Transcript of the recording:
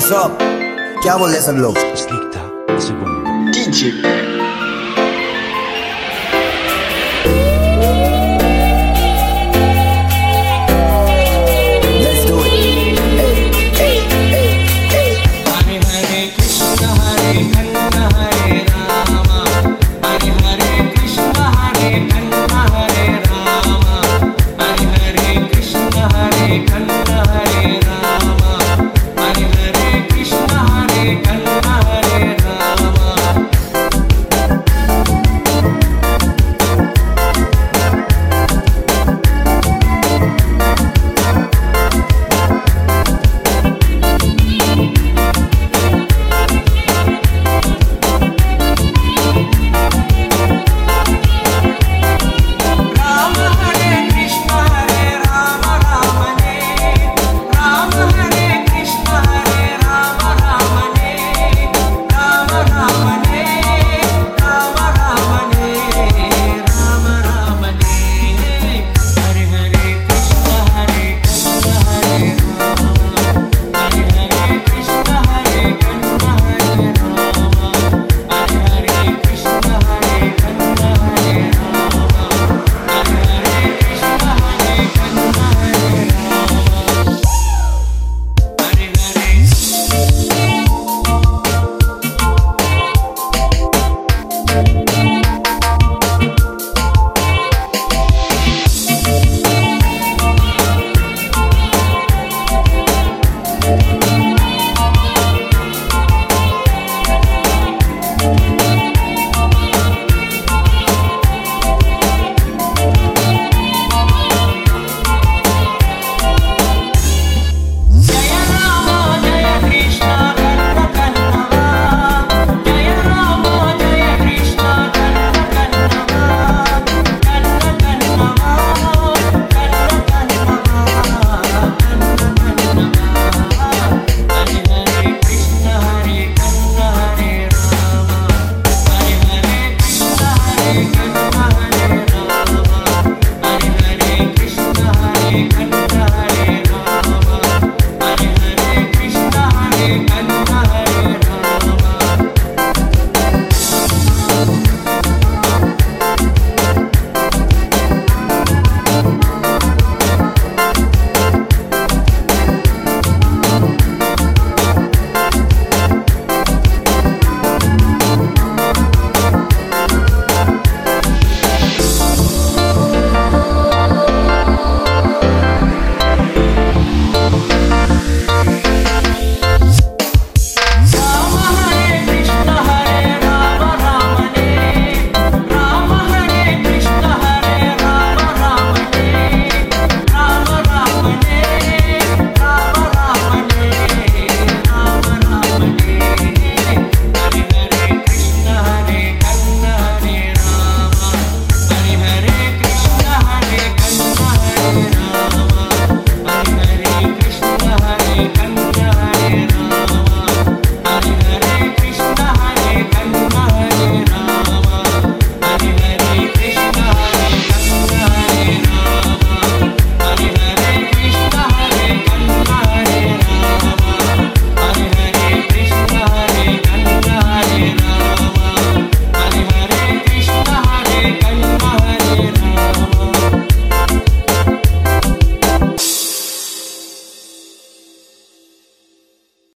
सब क्या बोल रहे सब लोग?